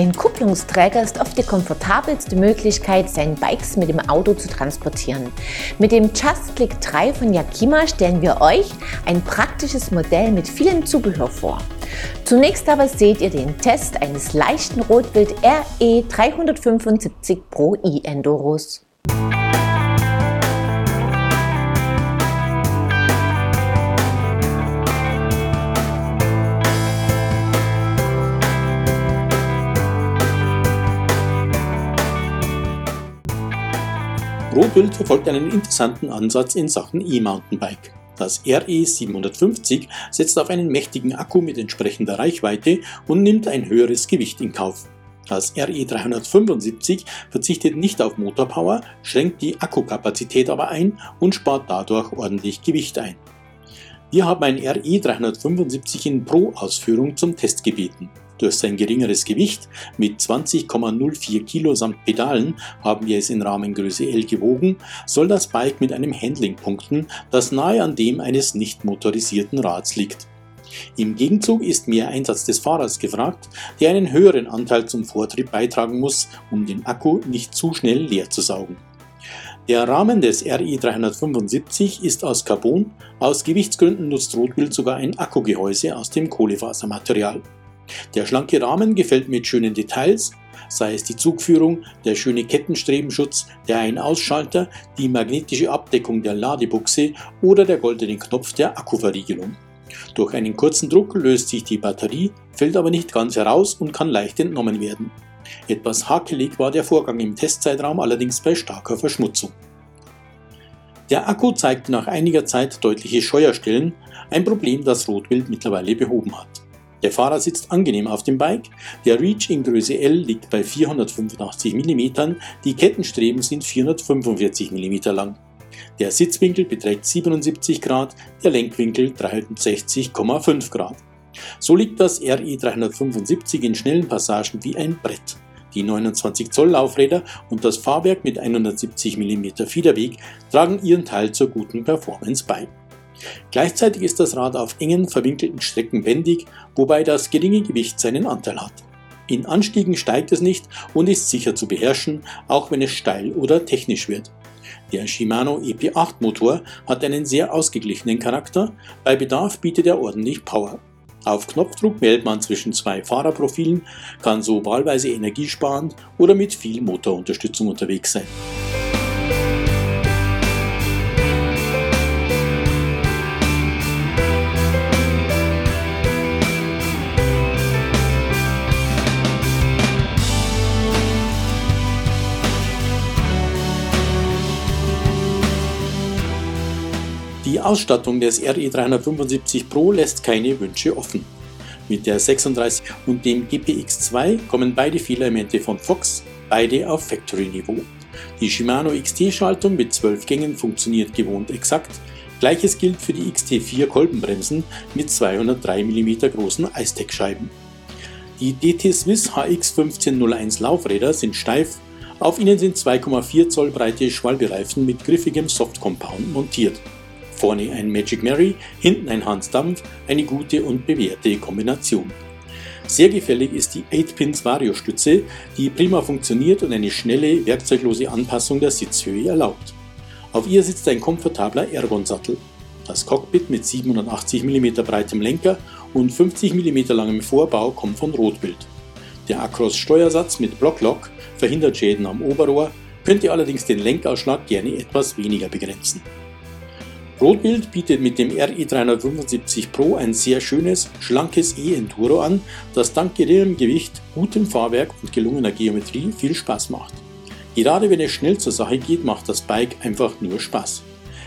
Ein Kupplungsträger ist oft die komfortabelste Möglichkeit, seine Bikes mit dem Auto zu transportieren. Mit dem Just Click 3 von Yakima stellen wir euch ein praktisches Modell mit vielem Zubehör vor. Zunächst aber seht ihr den Test eines leichten Rotwild RE 375 Pro e-Enduros. Rotwild verfolgt einen interessanten Ansatz in Sachen E-Mountainbike. Das RE 750 setzt auf einen mächtigen Akku mit entsprechender Reichweite und nimmt ein höheres Gewicht in Kauf. Das RE 375 verzichtet nicht auf Motorpower, schränkt die Akkukapazität aber ein und spart dadurch ordentlich Gewicht ein. Wir haben ein RE 375 in Pro-Ausführung zum Test gebeten. Durch sein geringeres Gewicht mit 20,04 Kilo samt Pedalen haben wir es in Rahmengröße L gewogen, soll das Bike mit einem Handling punkten, das nahe an dem eines nicht motorisierten Rads liegt. Im Gegenzug ist mehr Einsatz des Fahrers gefragt, der einen höheren Anteil zum Vortrieb beitragen muss, um den Akku nicht zu schnell leer zu saugen. Der Rahmen des RI 375 ist aus Carbon, aus Gewichtsgründen nutzt Rotwild sogar ein Akkugehäuse aus dem Kohlefasermaterial. Der schlanke Rahmen gefällt mit schönen Details, sei es die Zugführung, der schöne Kettenstrebenschutz, der Ein-Ausschalter, die magnetische Abdeckung der Ladebuchse oder der goldene Knopf der Akkuverriegelung. Durch einen kurzen Druck löst sich die Batterie, fällt aber nicht ganz heraus und kann leicht entnommen werden. Etwas hakelig war der Vorgang im Testzeitraum allerdings bei starker Verschmutzung. Der Akku zeigt nach einiger Zeit deutliche Scheuerstellen, ein Problem, das Rotwild mittlerweile behoben hat. Der Fahrer sitzt angenehm auf dem Bike, der Reach in Größe L liegt bei 485 mm, die Kettenstreben sind 445 mm lang. Der Sitzwinkel beträgt 77 Grad, der Lenkwinkel 360,5 Grad. So liegt das RE 375 in schnellen Passagen wie ein Brett. Die 29 Zoll Laufräder und das Fahrwerk mit 170 mm Federweg tragen ihren Teil zur guten Performance bei. Gleichzeitig ist das Rad auf engen, verwinkelten Strecken wendig, wobei das geringe Gewicht seinen Anteil hat. In Anstiegen steigt es nicht und ist sicher zu beherrschen, auch wenn es steil oder technisch wird. Der Shimano EP8 Motor hat einen sehr ausgeglichenen Charakter, bei Bedarf bietet er ordentlich Power. Auf Knopfdruck wählt man zwischen zwei Fahrerprofilen, kann so wahlweise energiesparend oder mit viel Motorunterstützung unterwegs sein. Die Ausstattung des RE375 Pro lässt keine Wünsche offen. Mit der 36 und dem GPX2 kommen beide Filamente von Fox, beide auf Factory-Niveau. Die Shimano XT-Schaltung mit 12 Gängen funktioniert gewohnt exakt. Gleiches gilt für die XT4 Kolbenbremsen mit 203 mm großen Icetech-Scheiben. Die DT Swiss HX 1501 Laufräder sind steif, auf ihnen sind 2,4 Zoll breite Schwalbereifen mit griffigem Soft Compound montiert. Vorne ein Magic Mary, hinten ein Hans Dampf, eine gute und bewährte Kombination. Sehr gefällig ist die 8-Pins Vario-Stütze, die prima funktioniert und eine schnelle, werkzeuglose Anpassung der Sitzhöhe erlaubt. Auf ihr sitzt ein komfortabler Ergon-Sattel. Das Cockpit mit 780 mm breitem Lenker und 50 mm langem Vorbau kommt von Rotwild. Der Acros-Steuersatz mit Blocklock verhindert Schäden am Oberrohr, könnte allerdings den Lenkausschlag gerne etwas weniger begrenzen. Rotwild bietet mit dem RE375 Pro ein sehr schönes, schlankes E-Enduro an, das dank geringem Gewicht, gutem Fahrwerk und gelungener Geometrie viel Spaß macht. Gerade wenn es schnell zur Sache geht, macht das Bike einfach nur Spaß.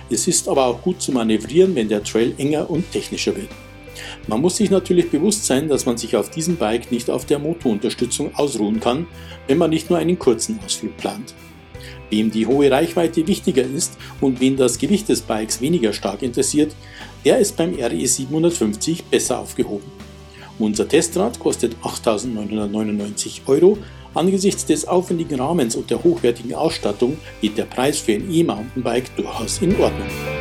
Es ist aber auch gut zu manövrieren, wenn der Trail enger und technischer wird. Man muss sich natürlich bewusst sein, dass man sich auf diesem Bike nicht auf der Motorunterstützung ausruhen kann, wenn man nicht nur einen kurzen Ausflug plant. Wem die hohe Reichweite wichtiger ist und wen das Gewicht des Bikes weniger stark interessiert, der ist beim RE 750 besser aufgehoben. Unser Testrad kostet 8.999 Euro. Angesichts des aufwendigen Rahmens und der hochwertigen Ausstattung geht der Preis für ein E-Mountainbike durchaus in Ordnung.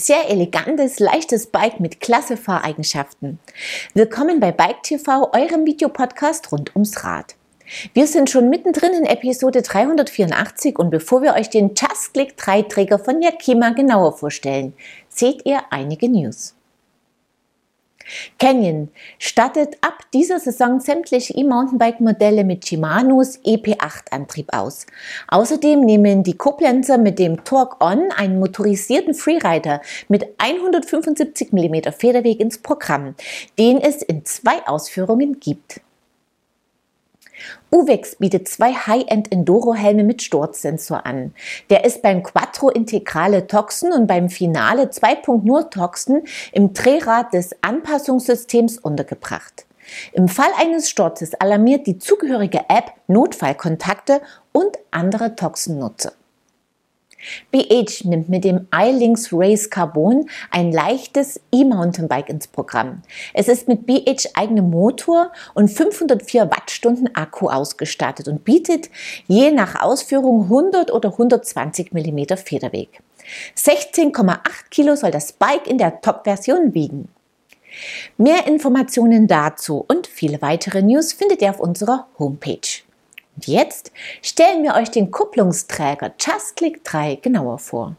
Sehr elegantes, leichtes Bike mit klasse Fahreigenschaften. Willkommen bei Bike TV, eurem Videopodcast rund ums Rad. Wir sind schon mittendrin in Episode 384 und bevor wir euch den Just Click 3 Träger von Yakima genauer vorstellen, seht ihr einige News. Canyon stattet ab dieser Saison sämtliche E-Mountainbike-Modelle mit Shimanos EP8-Antrieb aus. Außerdem nehmen die Koblenzer mit dem Torque On einen motorisierten Freerider mit 175 mm Federweg ins Programm, den es in zwei Ausführungen gibt. Uvex bietet zwei High-End-Enduro-Helme mit Sturzsensor an. Der ist beim Quattro Integrale Toxen und beim Finale 2.0 Toxen im Drehrad des Anpassungssystems untergebracht. Im Fall eines Sturzes alarmiert die zugehörige App Notfallkontakte und andere Toxennutzer. BH nimmt mit dem iLinks Race Carbon ein leichtes E-Mountainbike ins Programm. Es ist mit BH eigenem Motor und 504 Wattstunden Akku ausgestattet und bietet je nach Ausführung 100 oder 120 mm Federweg. 16,8 Kilo soll das Bike in der Top-Version wiegen. Mehr Informationen dazu und viele weitere News findet ihr auf unserer Homepage. Und jetzt stellen wir euch den Kupplungsträger Just Click 3 genauer vor.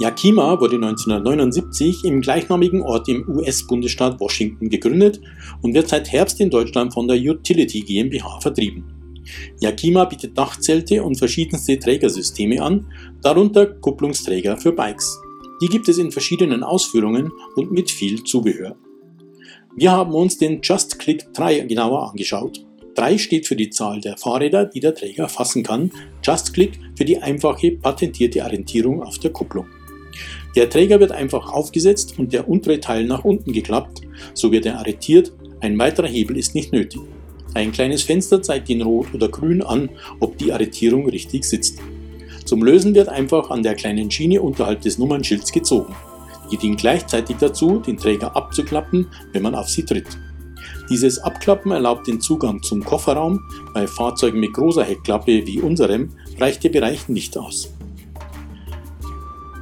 Yakima wurde 1979 im gleichnamigen Ort im US-Bundesstaat Washington gegründet und wird seit Herbst in Deutschland von der Utility GmbH vertrieben. Yakima bietet Dachzelte und verschiedenste Trägersysteme an, darunter Kupplungsträger für Bikes. Die gibt es in verschiedenen Ausführungen und mit viel Zubehör. Wir haben uns den Just Click 3 genauer angeschaut. 3 steht für die Zahl der Fahrräder, die der Träger fassen kann, Just Click für die einfache patentierte Orientierung auf der Kupplung. Der Träger wird einfach aufgesetzt und der untere Teil nach unten geklappt, so wird er arretiert, ein weiterer Hebel ist nicht nötig. Ein kleines Fenster zeigt in Rot oder Grün an, ob die Arretierung richtig sitzt. Zum Lösen wird einfach an der kleinen Schiene unterhalb des Nummernschilds gezogen. Die dient gleichzeitig dazu, den Träger abzuklappen, wenn man auf sie tritt. Dieses Abklappen erlaubt den Zugang zum Kofferraum. Bei Fahrzeugen mit großer Heckklappe wie unserem reicht der Bereich nicht aus.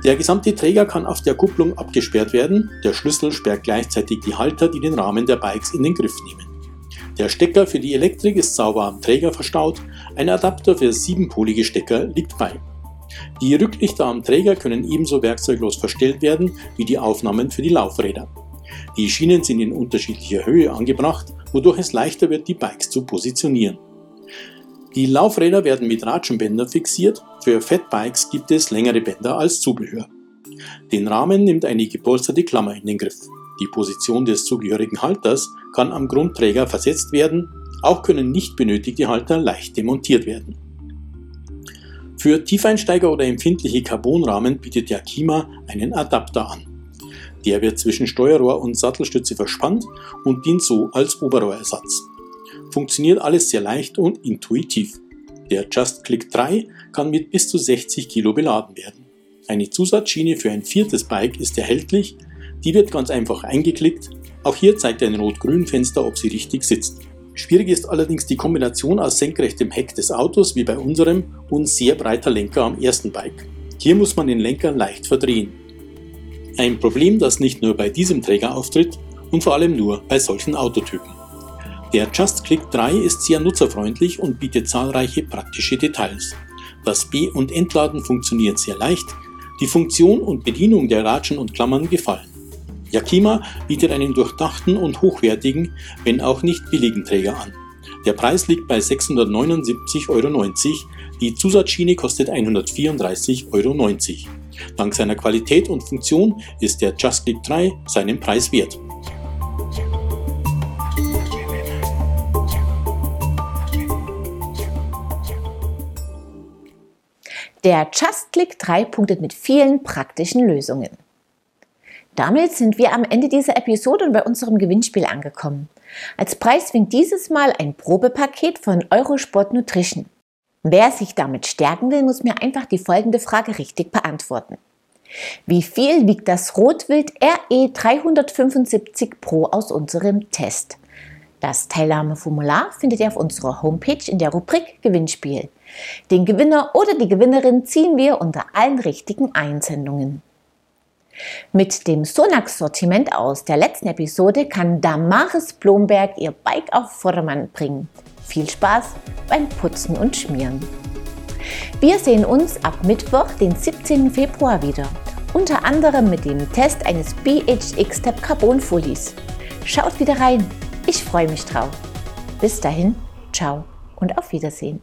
Der gesamte Träger kann auf der Kupplung abgesperrt werden. Der Schlüssel sperrt gleichzeitig die Halter, die den Rahmen der Bikes in den Griff nehmen. Der Stecker für die Elektrik ist sauber am Träger verstaut, ein Adapter für siebenpolige Stecker liegt bei. Die Rücklichter am Träger können ebenso werkzeuglos verstellt werden wie die Aufnahmen für die Laufräder. Die Schienen sind in unterschiedlicher Höhe angebracht, wodurch es leichter wird, die Bikes zu positionieren. Die Laufräder werden mit Ratschenbändern fixiert, für Fatbikes gibt es längere Bänder als Zubehör. Den Rahmen nimmt eine gepolsterte Klammer in den Griff. Die Position des zugehörigen Halters kann am Grundträger versetzt werden, auch können nicht benötigte Halter leicht demontiert werden. Für Tiefeinsteiger oder empfindliche Carbonrahmen bietet Yakima einen Adapter an. Der wird zwischen Steuerrohr und Sattelstütze verspannt und dient so als Oberrohrersatz. Funktioniert alles sehr leicht und intuitiv. Der Just Click 3 kann mit bis zu 60 Kilo beladen werden. Eine Zusatzschiene für ein viertes Bike ist erhältlich, die wird ganz einfach eingeklickt. Auch hier zeigt ein rot-grün Fenster, ob sie richtig sitzt. Schwierig ist allerdings die Kombination aus senkrechtem Heck des Autos wie bei unserem und sehr breiter Lenker am ersten Bike. Hier muss man den Lenker leicht verdrehen. Ein Problem, das nicht nur bei diesem Träger auftritt und vor allem nur bei solchen Autotypen. Der Just Click 3 ist sehr nutzerfreundlich und bietet zahlreiche praktische Details. Das B- und Entladen funktioniert sehr leicht, die Funktion und Bedienung der Ratschen und Klammern gefallen. Yakima bietet einen durchdachten und hochwertigen, wenn auch nicht billigen Träger an. Der Preis liegt bei 679,90 Euro. Die Zusatzschiene kostet 134,90 Euro. Dank seiner Qualität und Funktion ist der Just Click 3 seinen Preis wert. Der Just Click 3 punktet mit vielen praktischen Lösungen. Damit sind wir am Ende dieser Episode und bei unserem Gewinnspiel angekommen. Als Preis winkt dieses Mal ein Probepaket von Eurosport Nutrition. Wer sich damit stärken will, muss mir einfach die folgende Frage richtig beantworten. Wie viel wiegt das Rotwild RE 375 Pro aus unserem Test? Das Teilnahmeformular findet ihr auf unserer Homepage in der Rubrik Gewinnspiel. Den Gewinner oder die Gewinnerin ziehen wir unter allen richtigen Einsendungen. Mit dem Sonax-Sortiment aus der letzten Episode kann Damaris Blomberg ihr Bike auf Vordermann bringen. Viel Spaß beim Putzen und Schmieren. Wir sehen uns ab Mittwoch, den 17. Februar wieder. Unter anderem mit dem Test eines BHX Tab Carbon Folies. Schaut wieder rein. Ich freue mich drauf. Bis dahin, ciao und auf Wiedersehen.